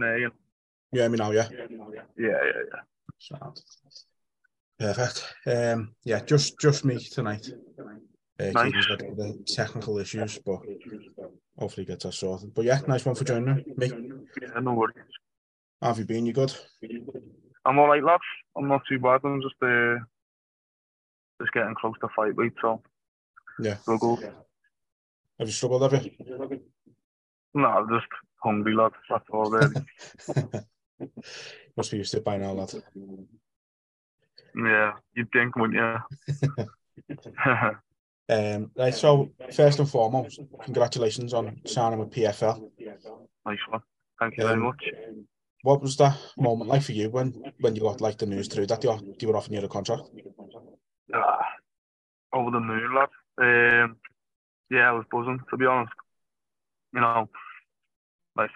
Uh, can I hear you? Yeah, me now, yeah. Yeah, yeah, yeah. Sound. Perfect. Um, yeah, just just me tonight. Uh, Nice. The technical issues, but hopefully gets us sorted. But yeah, nice one for joining me. Yeah, no worries. How have you been? You good? I'm alright, lads. I'm not too bad. I'm just uh, just getting close to fight weight, so Yeah. struggle. Have you struggled, have you? No, I'm just hungry, lads. That's all really. Must be used to it by now, lad. yeah, you'd think, wouldn't you? Um, right, so first and foremost, congratulations on signing with PFL. nice one. Thank you very Um, much. What was that moment like for you when when you got like the news through that you, you were offering you a contract? Ah, over the moon, lad. Um, yeah, I was buzzing, to be honest. You know, like,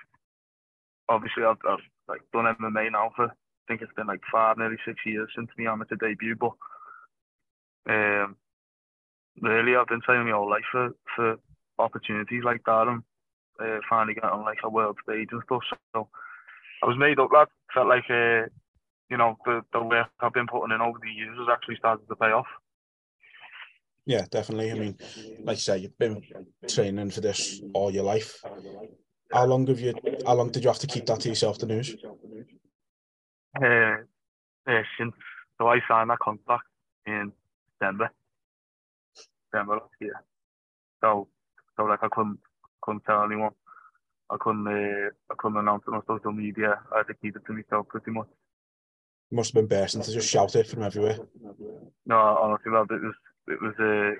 obviously I've, I've like done MMA now for, I think it's been like five, nearly six years since my amateur debut, but um, really I've been training my whole life for, for opportunities like that and uh, finally getting on like a world stage and stuff. So I was made up, lad. Felt like, uh, you know, the, the work I've been putting in over the years has actually started to pay off. Yeah, definitely. I mean, like you say, you've been training for this all your life. How long have you? How long did you have to keep that to yourself? The news. uh, uh, since so I signed that contract in December. December last year. So so like I couldn't couldn't tell anyone. I couldn't uh, I couldn't announce it on social media. I had to keep it to myself pretty much. Must have been bursting to just shout it from everywhere. No, honestly, lad, it was it was uh,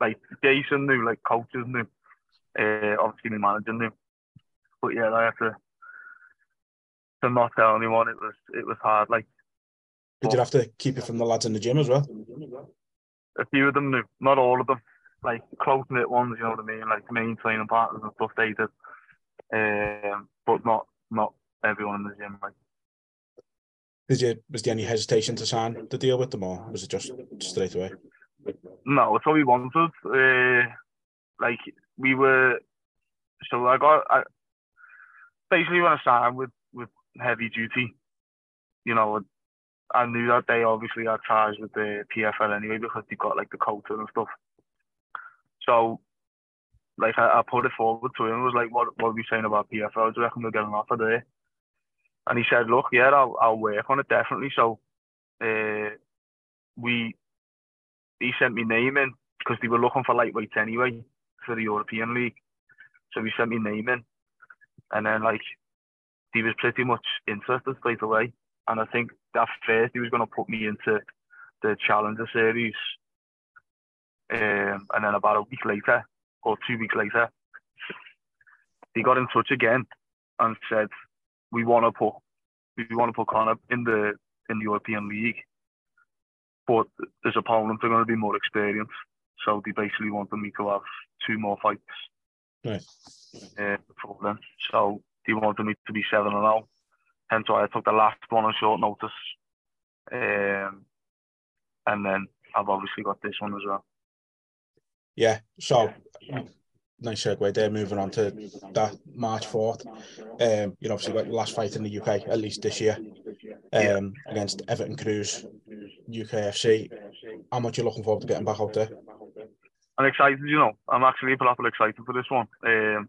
like Jason knew, like coaches knew, uh, obviously my manager knew. But yeah, I had to to not tell anyone. It was it was hard. Like Did you have to keep it from the lads in the gym as well? a few of them knew, not all of them. Like close knit ones, you know what I mean, like main training partners and stuff they did. Um, but not not everyone in the gym. Like Did you? Was there any hesitation to sign the deal with them, or was it just straight away? no, it's what we wanted. Uh, like we were, so I got I, basically when I signed with with heavy duty, you know, I knew that they obviously had ties with the PFL anyway because they got like the culture and stuff. So, like I, I put it forward to him. I Was like, what what are we saying about PFL? Do you reckon we'll get an offer there? And he said, look, yeah, I'll I'll work on it definitely. So, uh, we he sent me name in because they were looking for lightweights anyway for the European League. So he sent me name in, and then like he was pretty much interested straight away. And I think that first he was going to put me into the Challenger Series, um, and then about a week later or two weeks later, he got in touch again and said, "We want to put we want to put Connor in the in the European League, but his opponents are going to be more experienced. So they basically wanted me to have two more fights Right. uh, before then. So he wanted me to be seven and zero. Hence why I took the last one on short notice. Um, and then I've obviously got this one as well. Yeah. So nice segue there. Moving on to that March fourth. Um, you know, obviously got the last fight in the UK at least this year. Um, against Everton Cruz, UKFC. How much you looking forward to getting back out there? I'm excited. You know, I'm actually a properly excited for this one. Um,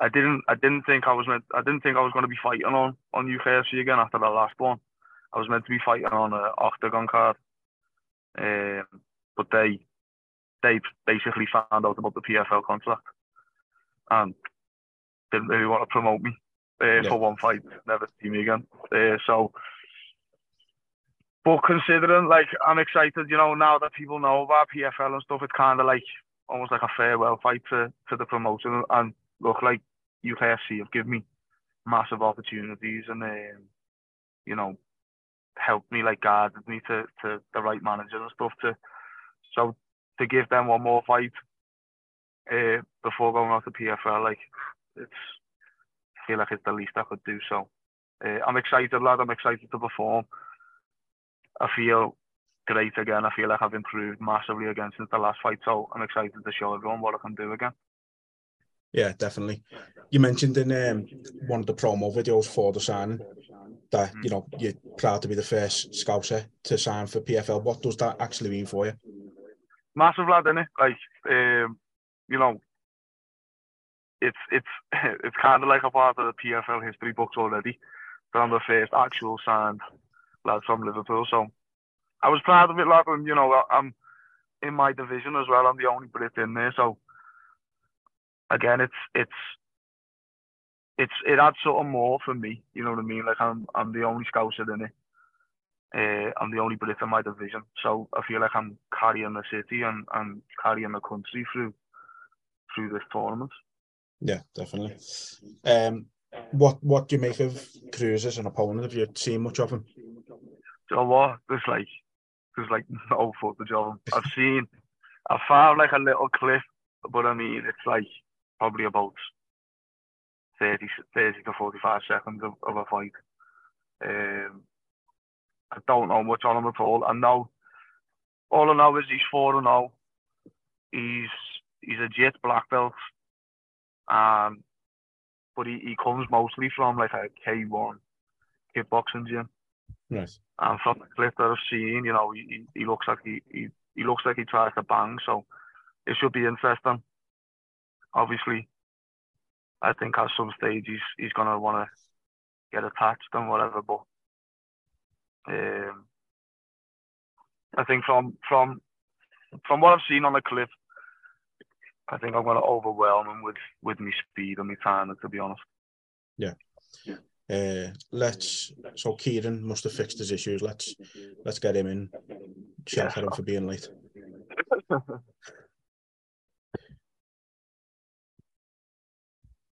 I didn't, I didn't think I was meant, I didn't think I was going to be fighting on on UKFC again after the last one. I was meant to be fighting on an octagon card, um, but they, they basically found out about the PFL contract and didn't really want to promote me uh, yeah. for one fight, never see me again. Uh, so, but considering like I'm excited, you know, now that people know about PFL and stuff, it's kind of like almost like a farewell fight to, to the promotion. And look, like UKFC have given me massive opportunities and um, you know helped me like guided me to, to the right manager and stuff to so to give them one more fight uh, before going out to PFL like it's I feel like it's the least I could do. So uh, I'm excited lad. I'm excited to perform I feel great again I feel like I've improved massively again since the last fight so I'm excited to show everyone what I can do again yeah, definitely. You mentioned in um, one of the promo videos for the signing that you know you're proud to be the first Scouser to sign for PFL. What does that actually mean for you? Massive lad, isn't it? Like, um, you know, it's it's it's kind of like a part of the PFL history books already. That I'm the first actual signed lad from Liverpool. So I was proud of it, lad. And you know, I'm in my division as well. I'm the only Brit in there, so again, it's it's it's it adds something more for me. You know what I mean? Like I'm I'm the only scouser in it. Uh, I'm the only Brit in my division, so I feel like I'm carrying the city and, and carrying the country through through this tournament. Yeah, definitely. Um, what what do you make of Cruz as an opponent? Have you seen much of him? You know what? There's like there's like no footage of him. I've seen I found like a little clip, but I mean it's like probably about 30, 30 to 45 seconds of, of a fight. Um, I don't know much on him at all. I know, all I know is he's 4 and 0. He's, he's a jet black belt. Um, but he, he comes mostly from like a K1 kickboxing gym. Nice. And from the clip that I've seen, you know, he, he looks like he, he, he looks like he tries to bang, so it should be interesting obviously, I think at some stage he's he's gonna want to get attached and whatever. But um, I think from from from what I've seen on the clip, I think I'm gonna overwhelm him with with my speed and my timing. To be honest. Yeah. Uh, let's. So Kieran must have fixed his issues. Let's let's get him in. Shout yeah. at him for being late.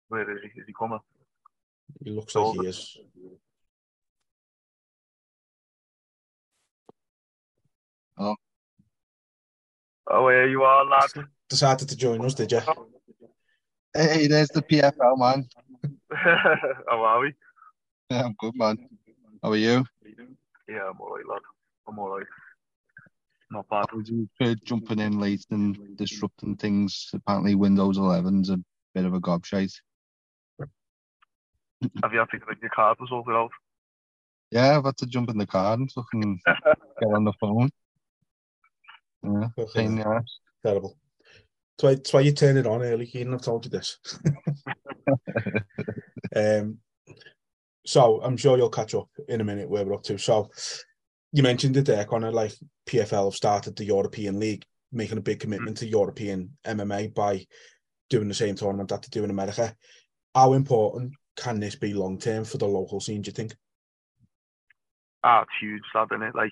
Where is he? Is he coming? He looks like he is. Oh. Oh, where you are, lad? Decided to join us, did you? Hey, there's the PFL, man. How are we? Yeah, I'm good, man. How are you? Yeah, I'm alright, lad. I'm alright. Not bad. You jumping in late and disrupting things. Apparently, Windows 11's a bit of a gobshite. Have you had to get your card was sorted out? Yeah, I've had to jump in the car and fucking get on the phone. Yeah, pain in the ass. Terrible. That's why, that's why you turn it on early, Keenan. I've told you this. um, so I'm sure you'll catch up in a minute where we're up to. So you mentioned it there, Connor, like PFL have started the European League, making a big commitment mm. to European MMA by doing the same tournament that they do in America. How important can this be long term for the local scene? Do you think? Ah, it's huge, that isn't it? Like,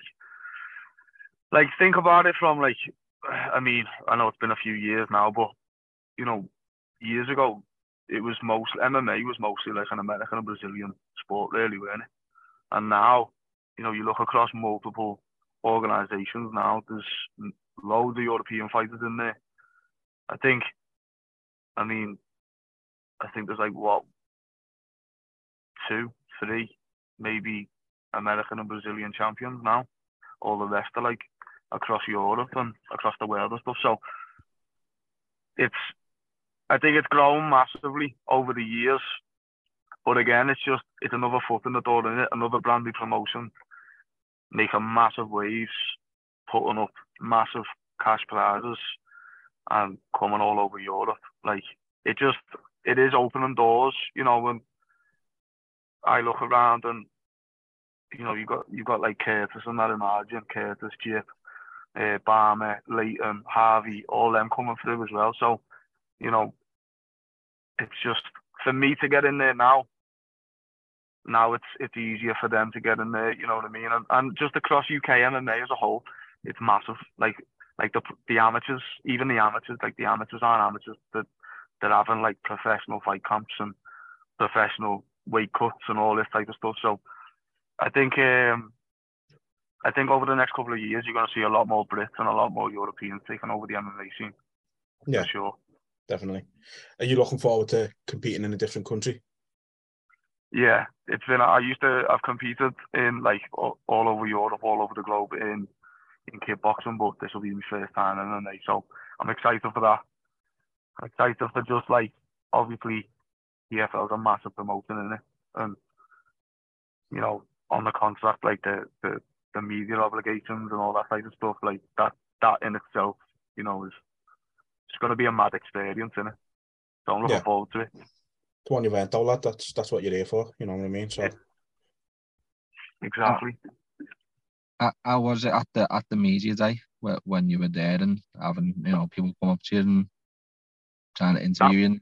like think about it from like, I mean, I know it's been a few years now, but you know, years ago, it was most MMA was mostly like an American and Brazilian sport, really, wasn't it? And now, you know, you look across multiple organisations now. There's loads of European fighters in there. I think. I mean, I think there's like what two, three, maybe American and Brazilian champions now. All the rest are like across Europe and across the world and stuff. So it's I think it's grown massively over the years. But again, it's just it's another foot in the door, is it? Another brand new promotion, making massive waves, putting up massive cash prizes, and coming all over Europe. Like it just it is opening doors. You know when I look around and you know you got you got like Curtis and that imagine Curtis, Jip, uh, Barmer, Leighton, Harvey, all them coming through as well. So you know it's just for me to get in there now. Now it's it's easier for them to get in there, you know what I mean, and, and just across UK MMA as a whole, it's massive. Like like the the amateurs, even the amateurs, like the amateurs aren't amateurs that they're having like professional fight camps and professional weight cuts and all this type of stuff. So I think um, I think over the next couple of years you're going to see a lot more Brits and a lot more Europeans taking over the MMA scene. Yeah, for sure. Definitely. Are you looking forward to competing in a different country? Yeah, it's been. I used to. I've competed in like all, over Europe, all over the globe in in kickboxing, but this will be my first time in MMA, so I'm excited for that. I'm excited for just like obviously PFL's a massive promotion in it, and you know on the contract like the the the media obligations and all that type of stuff like that that in itself, you know, is it's going to be a mad experience, isn't it? So I'm looking Yeah. forward to it. Come on, event, all that. That's that's what you're here for. You know what I mean? So Exactly. How, how was it at the at the media day whe- when you were there and having you know people come up to you and trying to interview you? And,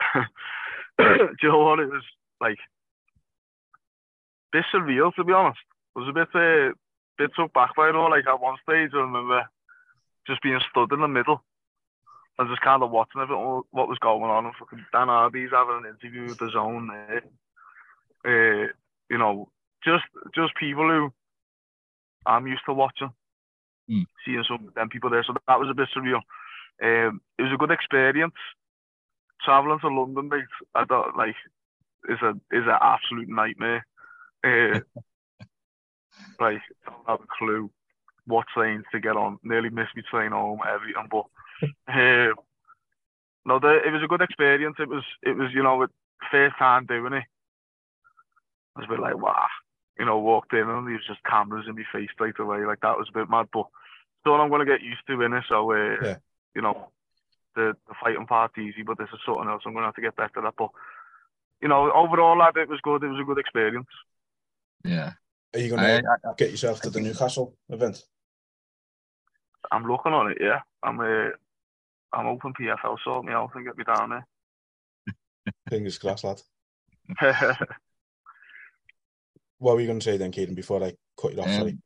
Do you know what it was like? Bit surreal to be honest. It was a bit uh, bit took back by it all. Like at one stage, I remember just being stood in the middle and just kind of watching everything, what was going on. And fucking Dan Hardy's having an interview with his own. Uh, uh, you know, just just people who I'm used to watching, Mm. seeing some of them people there. So that was a bit surreal. Um, it was a good experience. Traveling to London, mate, I thought like is a is an absolute nightmare. Uh, like don't have a clue what trains to get on. Nearly missed my train home, everything. But uh, no, the, it was a good experience. It was it was you know, it, first time doing it. I was a bit like wow, you know, walked in and there was just cameras in my face straight away. Like that was a bit mad, but still I'm gonna get used to in it. So uh, Yeah. you know, the the fighting part's easy, but this is something else I'm gonna have to get better at. But you know, overall, lad, it was good. It was a good experience. yeah, are you gonna I, get yourself to the Newcastle event? I'm looking on it. Yeah, I'm uh, I'm open PFL sort me out and get me down there. Fingers crossed, lad. What were you going to say then, Keaton, before I cut you off? Sorry. um,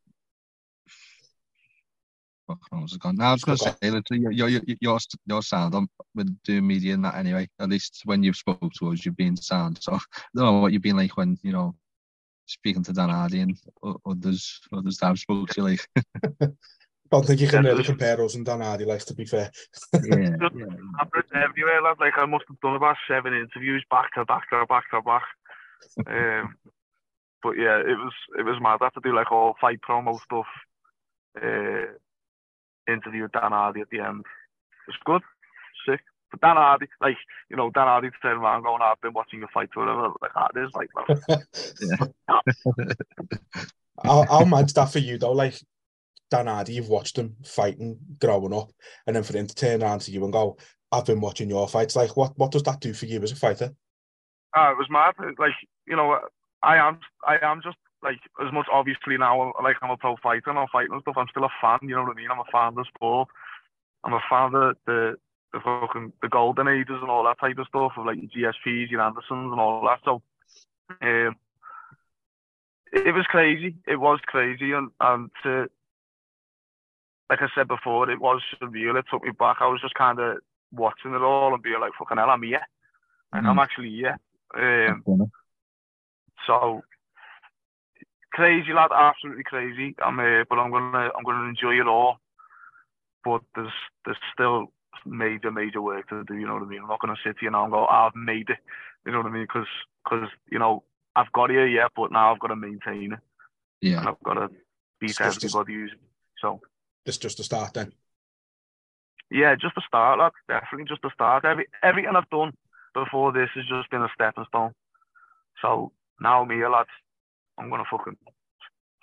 what was it gone? No, I was going to say, literally, you're, you're, you're, you're sound on with doing media and that anyway. At least when you've spoke to us, you've been sound. So I don't know what you've been like when, you know, speaking to Dan Hardy and o- others, others that have spoke to you like. Don't think you can Yeah, really compare us and Dan Hardy, like, to be fair. yeah, Just- yeah. I've been everywhere, lad. Like I must have done about seven interviews back to back to back to back. Um, but yeah, it was it was mad. I had to do like all fight promo stuff. Uh, interview Dan Hardy at the end. It was good, sick. But Dan Hardy, like you know, Dan Hardy turned around going, "I've been watching your fight or whatever." Like that is like, well, how, how mad's that for you, though? Like, Dan Hardy, you've watched him fighting growing up, and then for him to turn around to you and go, I've been watching your fights. Like, what, what does that do for you as a fighter? Ah, it was mad. Like you know, I am I am just like as much obviously now. Like I'm a pro fighter and I'm fighting and stuff. I'm still a fan. You know what I mean? I'm a fan of the sport. I'm a fan of the the, fucking the golden ages and all that type of stuff of like your GSPs, your Andersons and all that. So, um, it, it was crazy. It was crazy, and and to, like I said before, it was surreal. It took me back. I was just kind of watching it all and being like, "Fucking hell, I'm here. Like, I'm Mm. actually here." Um, so crazy, lad, absolutely crazy. I'm uh, but I'm gonna I'm gonna enjoy it all. But there's there's still major major work to do. You know what I mean? I'm not gonna sit here now and go, "Ah, I've made it. You know what I mean? Because cause, you know I've got here, yeah, but now I've got to maintain it Yeah, and I've got to beat It's just- everybody who's so This just a start then. yeah, just a start, lad. Definitely just a start. Every everything I've done before this has just been a stepping stone. So now me, lads, I'm gonna fucking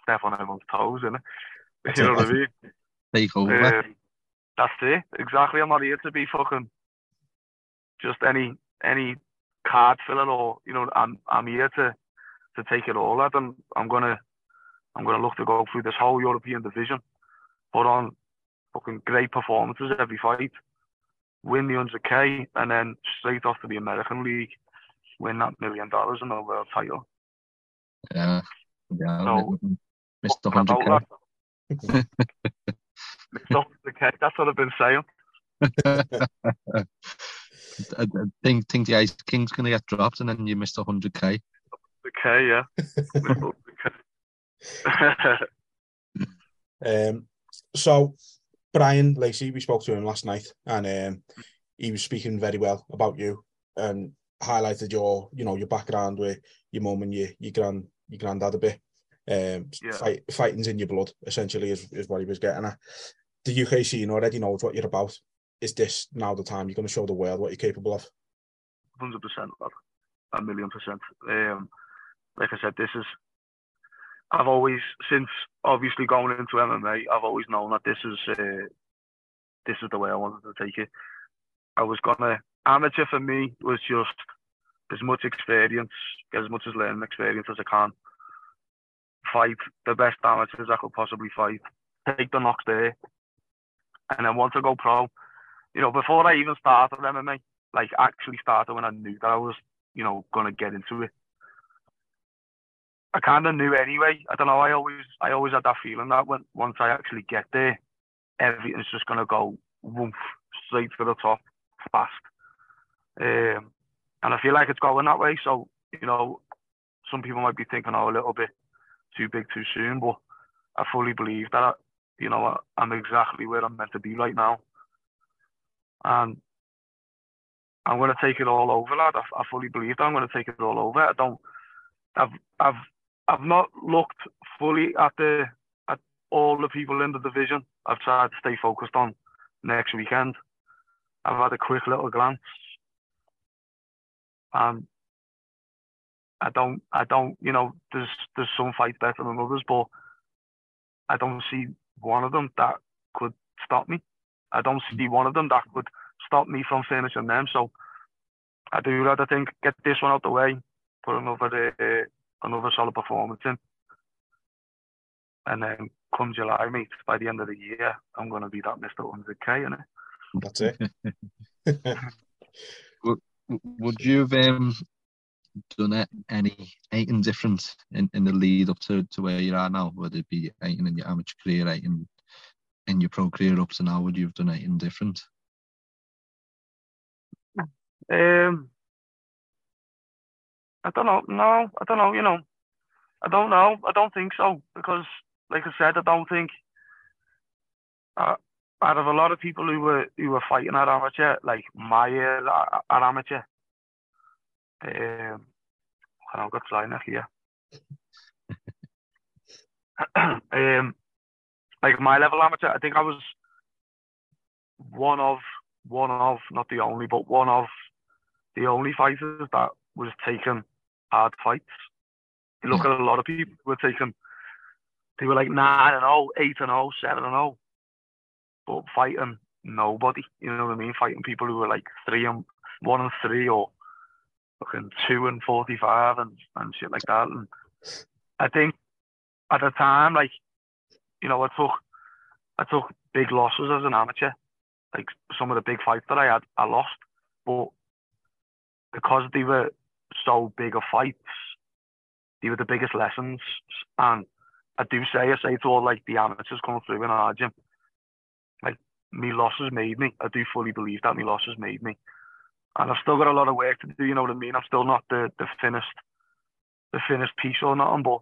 step on everyone's toes, innit? You know what I mean? Take over. Um, that's it. Exactly. I'm not here to be fucking just any any card filler or you know. I'm I'm here to to take it all out, and I'm gonna I'm gonna look to go through this whole European division, put on fucking great performances every fight, win the 100k, and then straight off to the American League, win that million dollars and a world title. Yeah. Yeah. So- Mr. About 100k. that. Mr. 100K, That's what I've been saying. I, I think think the Ice King's gonna get dropped and then you missed 100k. The K, yeah. 100K. Um, so Brian Lacey, we spoke to him last night, and um, he was speaking very well about you and highlighted your, you know, your background with your mum and your your grand your granddad a bit. Um, Yeah. fight, fighting's in your blood, essentially, is, is what he was getting at. The UK scene already knows what you're about. Is this now the time you're going to show the world what you're capable of? hundred percent. A million percent. Um, like I said, this is. I've always, since obviously going into MMA, I've always known that this is uh, this is the way I wanted to take it. I was gonna amateur for me was just as much experience, get as much as learning experience as I can. Fight the best amateurs I could possibly fight. Take the knocks there, and then once I go pro, you know, before I even started MMA, like actually started when I knew that I was, you know, gonna get into it. I kind of knew anyway. I don't know. I always, I always had that feeling that when once I actually get there, everything's just gonna go woof straight to the top fast. Um, and I feel like it's going that way. So you know, some people might be thinking, oh, a little bit too big too soon, but I fully believe that, I, you know, I, I'm exactly where I'm meant to be right now. And I'm going to take it all over, lad. I, I fully believe that I'm going to take it all over. I don't. I've I've I've not looked fully at the at all the people in the division. I've tried to stay focused on next weekend. I've had a quick little glance, and I don't I don't you know there's there's some fights better than others, but I don't see one of them that could stop me. I don't see one of them that could stop me from finishing them. So I do rather think get this one out the way, put another uh, another solid performance in, and then come July, mate, by the end of the year, I'm gonna be that Mister 100k, innit? That's it. W- Would you have um, done it, any anything different in, in the lead up to, to where you are now? Would it be anything in your amateur career, anything in your pro career up to now? Would you have done anything different? Um, I don't know. No, I don't know. You know, I don't know. I don't think so because, like I said, I don't think. Uh, out of a lot of people who were who were fighting at amateur, like my year at, at amateur, um, I've got sign here. um, like my level amateur, I think I was one of one of not the only, but one of the only fighters that was taking hard fights. You look hmm. at a lot of people who were taking, they were like nine and 0, 8 and 0, 7 and 0, but fighting nobody. You know what I mean? Fighting people who were like three and one and three or fucking two and 45 and, and shit like that. And I think at the time, like, you know, I took, I took big losses as an amateur. Like some of the big fights that I had, I lost, but because they were so big of fights, they were the biggest lessons. And I do say, I say to all like the amateurs coming through in our gym, like me losses made me. I do fully believe that me losses made me. And I've still got a lot of work to do, you know what I mean? I'm still not the, the finished the finished piece or nothing, but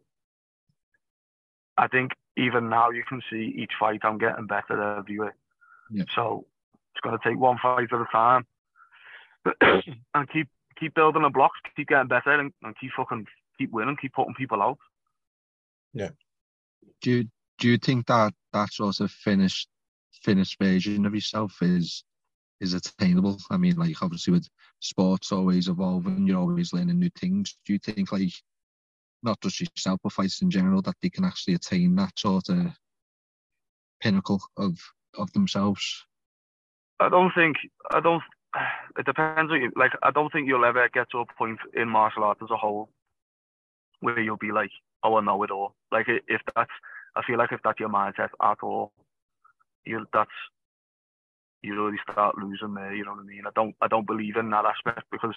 I think even now you can see each fight I'm getting better every week. Yeah. So it's gonna take one fight at a time. and keep keep building the blocks, keep getting better and, and keep fucking keep winning, keep putting people out. Yeah. Do you, do you think that that sort of finished finished version of yourself is is attainable. I mean, like obviously with sports always evolving, you're always learning new things. Do you think like not just yourself but fights in general that they can actually attain that sort of pinnacle of of themselves? I don't think I don't. It depends. On you, like I don't think you'll ever get to a point in martial arts as a whole where you'll be like, oh, I know it all. Like if that's, I feel like if that's your mindset at all, you that's you really start losing there. You know what I mean? I don't I don't believe in that aspect because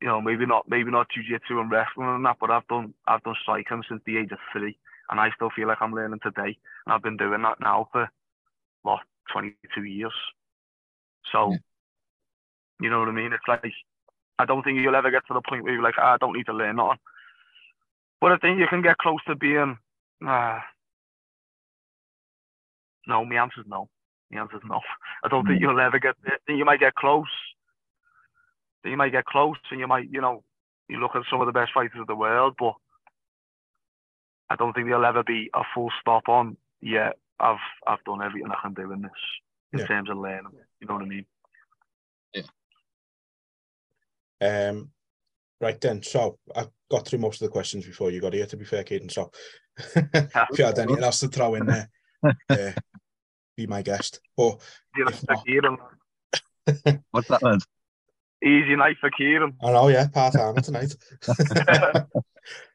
you know maybe not maybe not jiu-jitsu and wrestling and that, but I've done I've done striking since the age of three, and I still feel like I'm learning today, and I've been doing that now for what 22 years. So, yeah. You know what I mean? It's like, I don't think you'll ever get to the point where you're like, ah, I don't need to learn nothing. But I think you can get close to being, uh, no, my answer's no. My answer's no. I don't think you'll ever get there. I think you might get close. you might get close and you might, you know, you look at some of the best fighters of the world, but I don't think there'll ever be a full stop on, yeah, I've I've done everything I can do in this in yeah. terms of learning. You know what I mean? Yeah. Um. Right then, so I got through most of the questions before you got here. To be fair, Caden, so if you had anything else to throw in there, uh, be my guest. But not... what's that, lad? Easy night for Kieran. I know, yeah, part time tonight.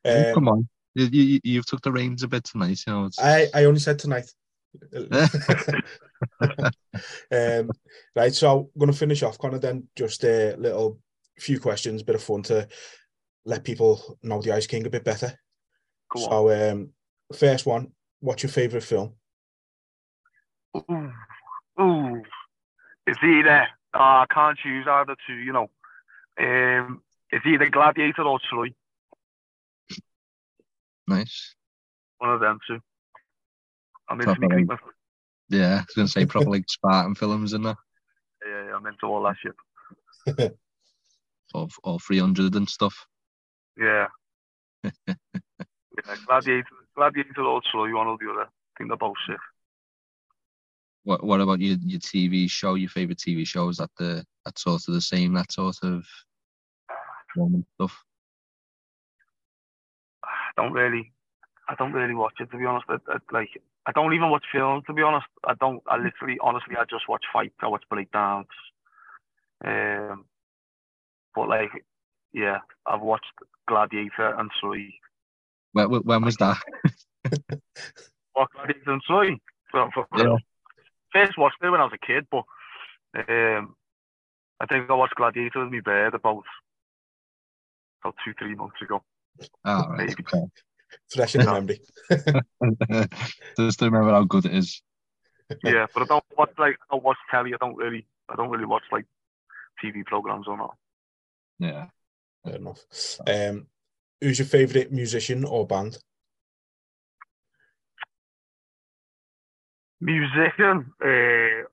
um, Come on, you, you you've took the reins a bit tonight. You know, it's... I I only said tonight. um, right, so I'm going to finish off, Connor. Then just a little few questions, bit of fun to let people know the Ice King a bit better. Go so, um, first one, what's your favourite film? Ooh, ooh, it's either oh, I can't choose either two. You know, um, it's either Gladiator or Troy. Nice. One of them two. I'm into proper, like, Yeah, I was going to say proper like Spartan films and that. Yeah, yeah, I'm into all that shit. all, all 300 and stuff. Yeah. yeah Gladiator, Gladiator or Troy, one or the other. I think they're both sick. What What about your your TV show? Your favorite TV show is that the that sort of the same that sort of stuff? I don't really, I don't really watch it to be honest. I, I, like I don't even watch films to be honest. I don't. I literally, honestly, I just watch fights. I watch breakdowns. Um, but like, yeah, I've watched Gladiator and Troy. When, when was that? what Gladiator and Troy? For, for, yeah. First watched it when I was a kid, but um, I think I watched Gladiator with my bird about about two, three months ago. Oh, right. Maybe. Okay. Fresh in memory. Just to remember how good it is. Yeah, but I don't watch like I don't watch telly. I don't really, I don't really watch like TV programs or not. Yeah, fair enough. Um, who's your favourite musician or band? Musician, uh,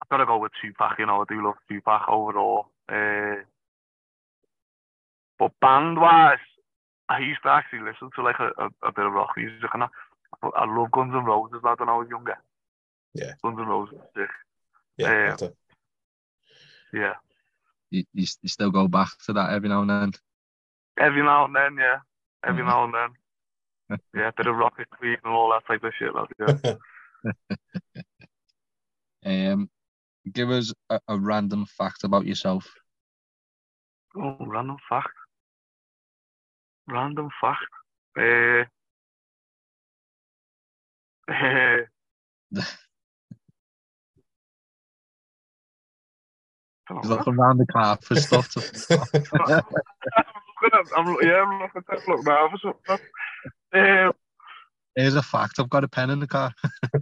I've got to go with Tupac. You know, I do love Tupac overall. Uh, but band wise, I used to actually listen to like a, a, a bit of rock music and I, I love Guns N' Roses now when I was younger. Yeah. Guns N' Roses. Yeah. Um, yeah. You, you, you still go back to that every now and then? Every now and then, yeah. Every yeah. now and then. yeah, a bit of Rocket Queen and all that type of shit. Like, yeah. um, give us a, a random fact about yourself. Oh, random fact random fact. Uh, He's looking around the car for stuff. To... I'm, I'm, yeah, I'm looking to look now for something. Um, Here's a fact. I've got a pen in the car.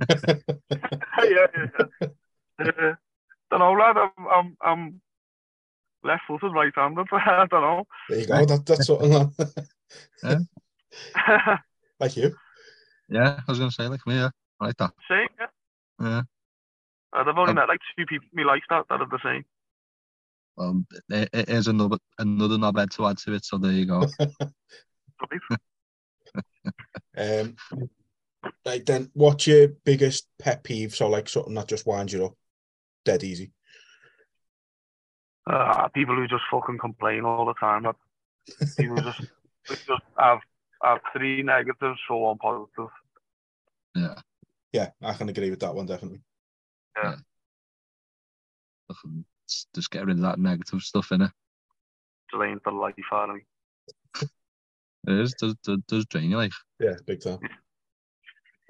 yeah, yeah. Uh, don't know, lad. I'm, I'm, I'm left footed, right handed. I don't know. There you go. That, that's something. yeah. like you. Yeah, I was going to say like me. Yeah, I like that. Same. Yeah. Yeah. I've only um, met like two people me like that that are the same. Well, it, it is another another knobhead to add to it. So there you go. um, Right, then what's your biggest pet peeve? So like something that just winds you up, dead easy. Uh, people who just fucking complain all the time. That people just just have have three negatives for one positive. Yeah. Yeah, I can agree with that one definitely. Fucking s- Just get rid of that negative stuff in it. Drains the life out of me. It is, does, does, does drain your life. Yeah, big time.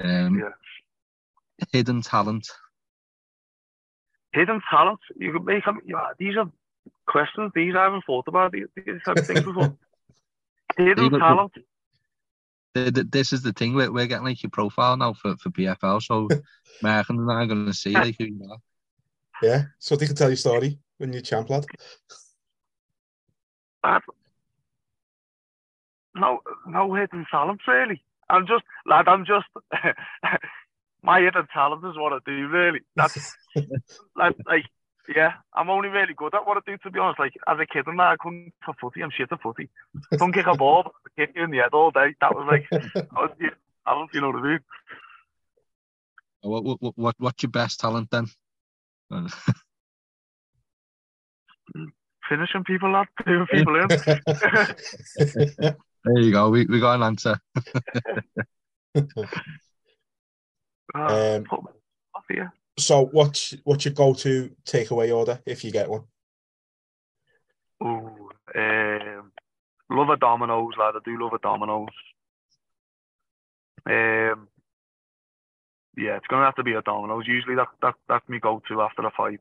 Um, Yeah. Hidden talent. Hidden talent. You could make them. Yeah, these are questions. These I haven't thought about these, these type of things before. Hidden Even- talent. Th- th- This is the thing, we're, we're getting like your profile now for, for PFL, so Americans and I are going to see like who you are. Yeah, so they can tell your story when you're champ lad. Lad, no, no hidden talent really. I'm just, lad. I'm just. my hidden talent is what I do. Really, that's like, like, yeah. I'm only really good at what I do. To be honest, like as a kid, and that, I couldn't kick a footy. I'm shit at footy. Couldn't kick a ball. Kick you in the head all day. That was like, that was the talent. You know what I mean? What, what, what- what, what's your best talent then? Finishing people, up, Doing people in. There you go, we, we got an answer. Uh, Um, put me off here. so what's what's your go-to takeaway order if you get one? Ooh, um, love a Domino's, lad. I do love a Domino's. Um, yeah, it's gonna have to be a Domino's. Usually that that that's me go-to after a fight.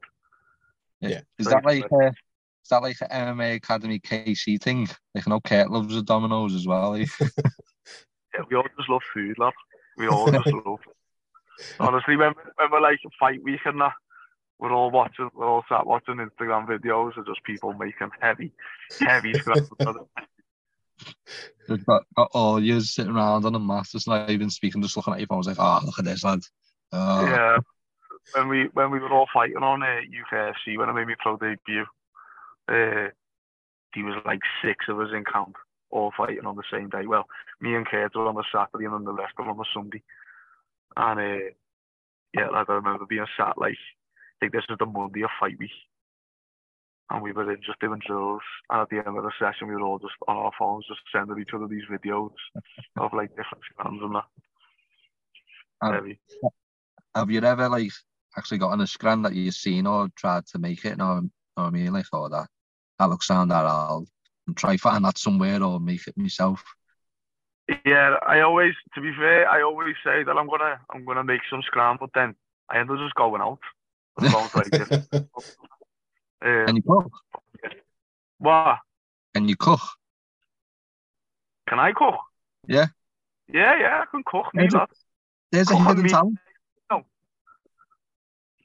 Yeah. Is that like a, is that like an MMA Academy KC thing? Like, no, know Kurt loves the Domino's as well. Eh? like. Yeah, we all just love food, lad. We all just love. Honestly, when when we're like fight week and that, we're all watching. We're all sat watching Instagram videos of just people making heavy, heavy scraps. They've got, got all you sitting around on a mat, just not even speaking, just looking at your phone, like, oh, look at this, lad. Oh, Yeah. When we when we were all fighting on uh, UKFC when I made my pro debut, uh, he was like six of us in camp, all fighting on the same day. Well, me and Kurt were on the Saturday and then the rest were on the Sunday. And uh, yeah, like I remember being sat like, I think this is the Monday of fight week. And we were in just doing drills. And at the end of the session, we were all just on our phones, just sending each other these videos of like different scans and that. And have you ever, like, actually got on a scran that you've seen or tried to make it? No, what I mean? Like, or that, that looks sound that I'll try find that somewhere or make it myself. Yeah, I always, to be fair, I always say that I'm gonna, I'm gonna make some scram, but then I end up just going out. I'm going to like different. Can Um, you cook? what? Can you cook? Can I cook? Yeah. Yeah, yeah, I can cook. Me, Is it- lad. There's a Cook on hidden me. No.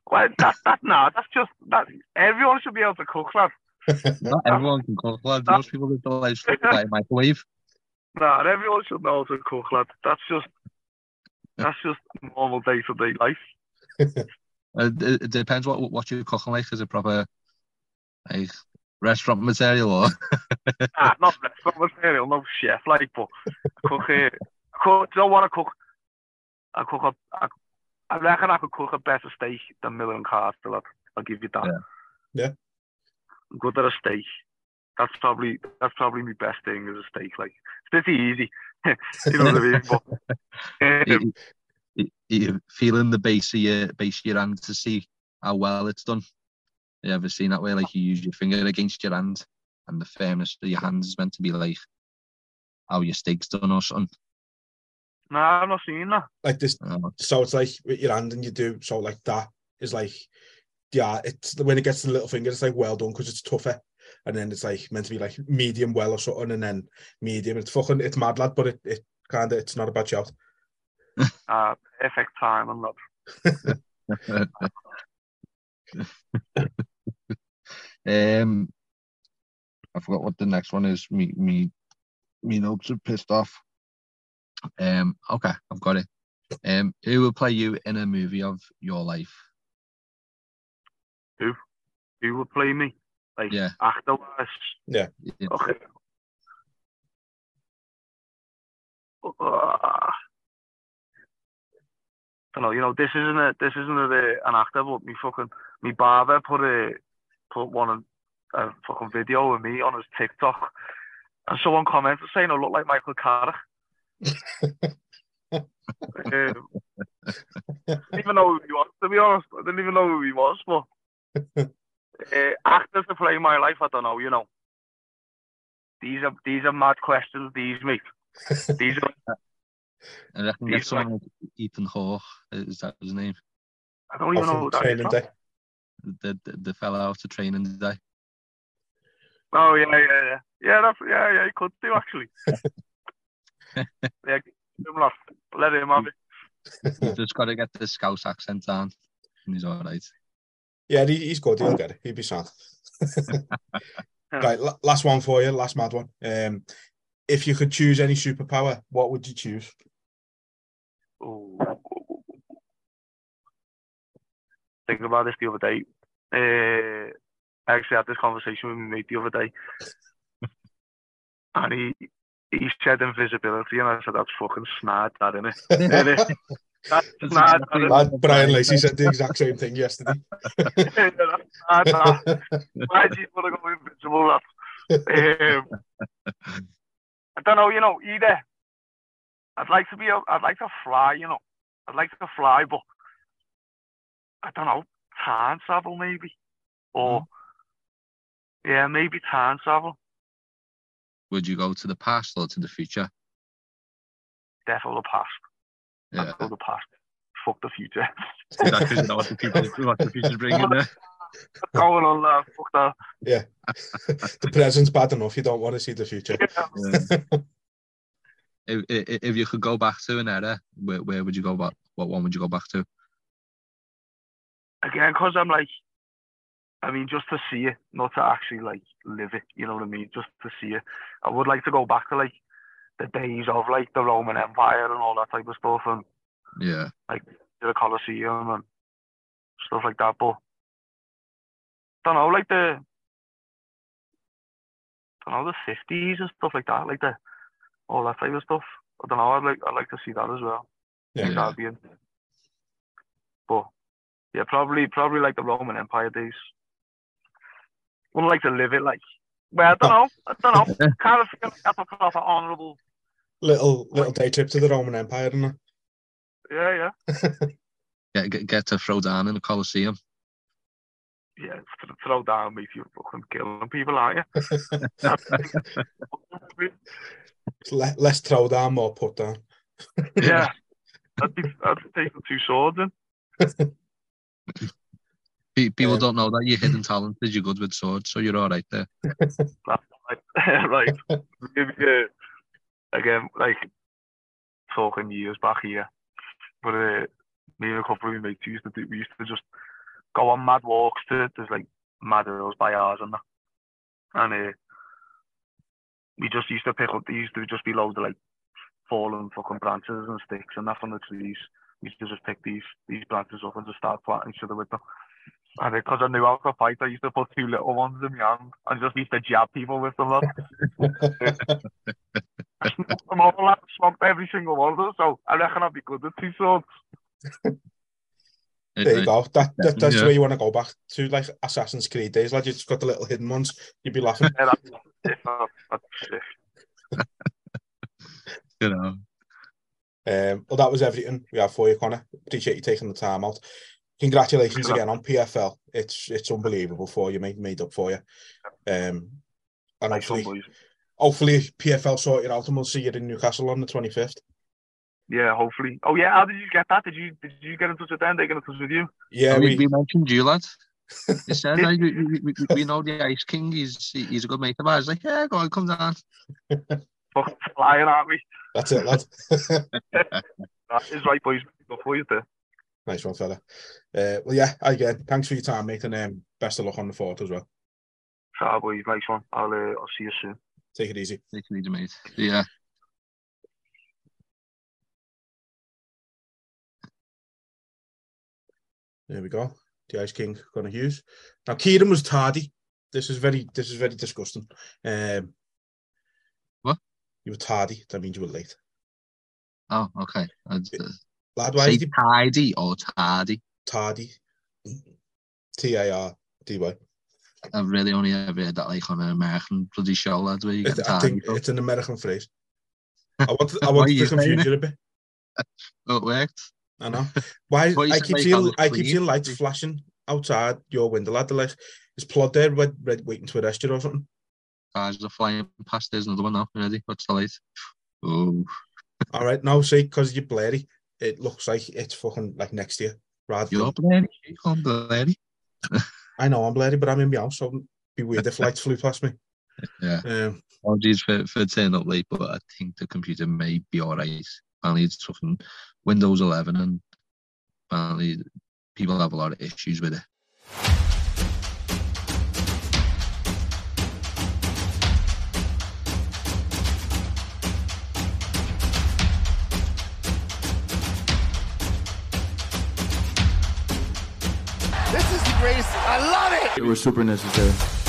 Well, that, that, nah, that's just that. Everyone should be able to cook, lad. Not everyone can cook, lad. Most people just don't like stuff like microwave. Nah, everyone should know how to cook, lad. That's just, that's just normal day to day life. Uh, it, it depends what what you're cooking like. Is it proper like restaurant material or Ah, not restaurant material, no chef like, but I cook. Uh, cook. Do you know what I cook? I cook a. I, I reckon I could cook a better steak than Miller and Carter. Lad. I'll give you that. Yeah. Yeah. I'm good at a steak. That's probably that's probably my best thing is a steak. Like it's pretty easy. you know what I mean? But, um, you, you, you feeling the base of your base of your hand to see how well it's done? You ever seen that way? Like you use your finger against your hand, and the firmness of your hands is meant to be like how your steak's done or something. nah, I'm not seeing that. like this Uh, so it's like with your hand and you do so like that is like yeah it's when it gets to the little finger it's like well done because it's tougher and then it's like meant to be like medium well or something and then medium it's fucking it's mad lad but it, it kind of it's not a bad shout Uh, perfect time and that. Um, I forgot what the next one is. Me, me, me notes are pissed off. Um, okay, I've got it. Um, who will play you in a movie of your life? Who Who will play me? Like Yeah. actor wise. Yeah. Okay. Uh, don't know, you know, this isn't a this isn't a, an actor, but me fucking me barber put a put one of a fucking video of me on his TikTok, and someone commented saying I look like Michael Carrick. um, didn't even know who he was, to be honest. I didn't even know who he was, but uh, actors to play my life, I don't know, you know. These are these are mad questions, these mate. These are I reckon He's get someone like Ethan Hawke, is that his name? I don't even know who Off that is. Training from. day. The, the, the fella out to training today. Oh yeah, yeah, yeah. Yeah, that's yeah, yeah, he could do actually. yeah, give him off. Let him have it. He's just got to get the Scouse accent down, and he's all right. Yeah, he, he's good. He'll get it. He'd be sad. right, last one for you. Last mad one. Um, if you could choose any superpower, what would you choose? Ooh. Thinking about this the other day. Uh, I actually had this conversation with my mate the other day. and he he said invisibility and I said that's fucking snad that innit? Innit? That's That's snad exactly that, Lad, Brian Lacey said the exact same thing yesterday. innit? That's snad that. Why do you want to go invisible that? Um, I don't know, you know, either I'd like to be able, I'd like to fly, you know. I'd like to fly, but I don't know, time travel maybe. Or hmm. yeah, maybe time travel. Would you go to the past or to the future? Definitely the past. Yeah. I'd go the past. Fuck the future. Is that 'cause you know what the future, what the future's bringing there? Going on there, uh, fuck that. Yeah. the present's bad enough. You don't want to see the future. Yeah. if, if, if you could go back to an era, where, where would you go back? What one would you go back to? Again, because I'm like, I mean, just to see it, not to actually like live it. You know what I mean? Just to see it. I would like to go back to like the days of like the Roman Empire and all that type of stuff, and Yeah. Like the Colosseum and stuff like that. But I don't know, like the don't know the fifties and stuff like that, like the all that type of stuff. I don't know. I'd like I'd like to see that as well. Yeah. Yeah. That'd be it. But yeah, probably probably like the Roman Empire days. Wouldn't like to live it like. Well, I don't know. I don't know. kind of feel like that's a proper honourable. Little little day trip to the Roman Empire, isn't it? Yeah, yeah, Get, get, get to throw down in the Colosseum. yeah. th- Throw down me if you're fucking killing people, aren't you? It's le- less throw down, more put down. Yeah. I'd be, I'd be taking two swords in. Pe- People Um, don't know that your hidden talent is you're good with swords, so you're all right there. right. Maybe, uh, again, like, talking years back here. But uh, me and a couple of my mates used to do, we used to just go on mad walks to, there's like mad hills by ours and that. And uh, we just used to pick up, there used to just be loads of like fallen fucking branches and sticks and that from the trees. We used to just pick these these branches up and just start planting each other with them. And because I knew how to fight, I used to put two little ones in my hand and just used to jab people with them. Look. I smoked them all, I smoked every single one of them, so I reckon I'd be good at two swords. There you go. That, that that's Yeah. where you want to go back to, like Assassin's Creed days. Like you just got the little hidden ones. You'd be laughing. Yeah, that's, oh, that's, that's sick. You know. Um, well, that was everything we have for you, Connor. Appreciate you taking the time out. Congratulations again on PFL. It's it's unbelievable for you, mate. Made up for you. Um, and Nice one, hopefully, boys. hopefully PFL sort it out, and we'll see you in Newcastle on the twenty fifth. Yeah, hopefully. Oh yeah, how did you get that? Did you did you get in touch with them? They get in touch with you? Yeah, we, we, we mentioned you, lad. He said, "Hey, we, we, we, we know the Ice King. He's he's a good mate of ours. Like, yeah, go on, come down. Fucking flying, aren't we? that's it, lad. That is right, boys. Go for you there. nice one, fella. Uh, well, yeah, again, thanks for your time, mate, and um, best of luck on the fort as well. Ciao, boys. Nice one. I'll uh, I'll see you soon. Take it easy. Take it easy, mate. Yeah. There we go. The Ice King, Connor Hughes. Now, Kieran was tardy. This is very, this is very disgusting. Um? You were tardy. That means you were late. Oh, okay. Uh, Lad, why Say is tidy or tardy. tardy? T A R D Y. I've really only ever heard that like on an American bloody show, lads, where you get It- I tardy. think from. it's an American phrase. I wanted, I Why are wanted you to saying confuse it? you a bit. Oh, it worked. I know. Why? What you I said, keep like, seeing, the I keep seeing lights flashing outside your window, lad. They're like, is Plod there, red, red, waiting to arrest you or something? Cars are flying past. There's another one now. You Ready? What's the light? Oh, All right, now see, because you're blurry, it looks like it's fucking like next year. Rather you're than, blurry. I'm blurry. I know I'm blurry, but I'm in my house, so it'd be weird if lights flew past me. Yeah. Um, Apologies for, for turning up late, but I think the computer may be alright. Apparently, it's fucking Windows 11, and apparently, people have a lot of issues with it. It. Was super necessary.